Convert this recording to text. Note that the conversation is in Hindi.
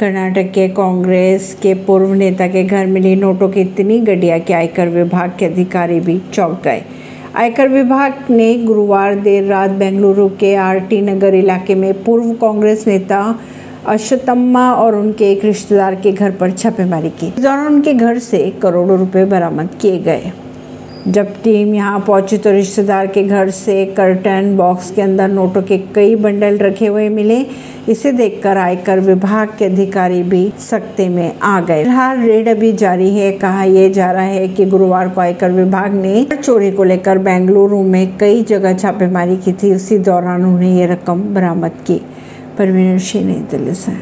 कर्नाटक के कांग्रेस के पूर्व नेता के घर मिली नोटों की इतनी गड्डिया कि आयकर विभाग के अधिकारी भी चौंक गए। आयकर विभाग ने गुरुवार देर रात बेंगलुरु के आरटी नगर इलाके में पूर्व कांग्रेस नेता अश्वतम्मा और उनके एक रिश्तेदार के घर पर छापेमारी की। इस दौरान उनके घर से करोड़ों रुपए बरामद किए गए। जब टीम यहाँ पहुँची तो रिश्तेदार के घर से कर्टन बॉक्स के अंदर नोटों के कई बंडल रखे हुए मिले। इसे देखकर आयकर विभाग के अधिकारी भी सख्ते में आ गए। फ़िलहाल रेड अभी जारी है। कहा यह जा रहा है कि गुरुवार को आयकर विभाग ने चोरी को लेकर बेंगलुरु में कई जगह छापेमारी की थी। उसी दौरान उन्हें ये रकम बरामद की। परवीन सिंह नई दिल्ली से।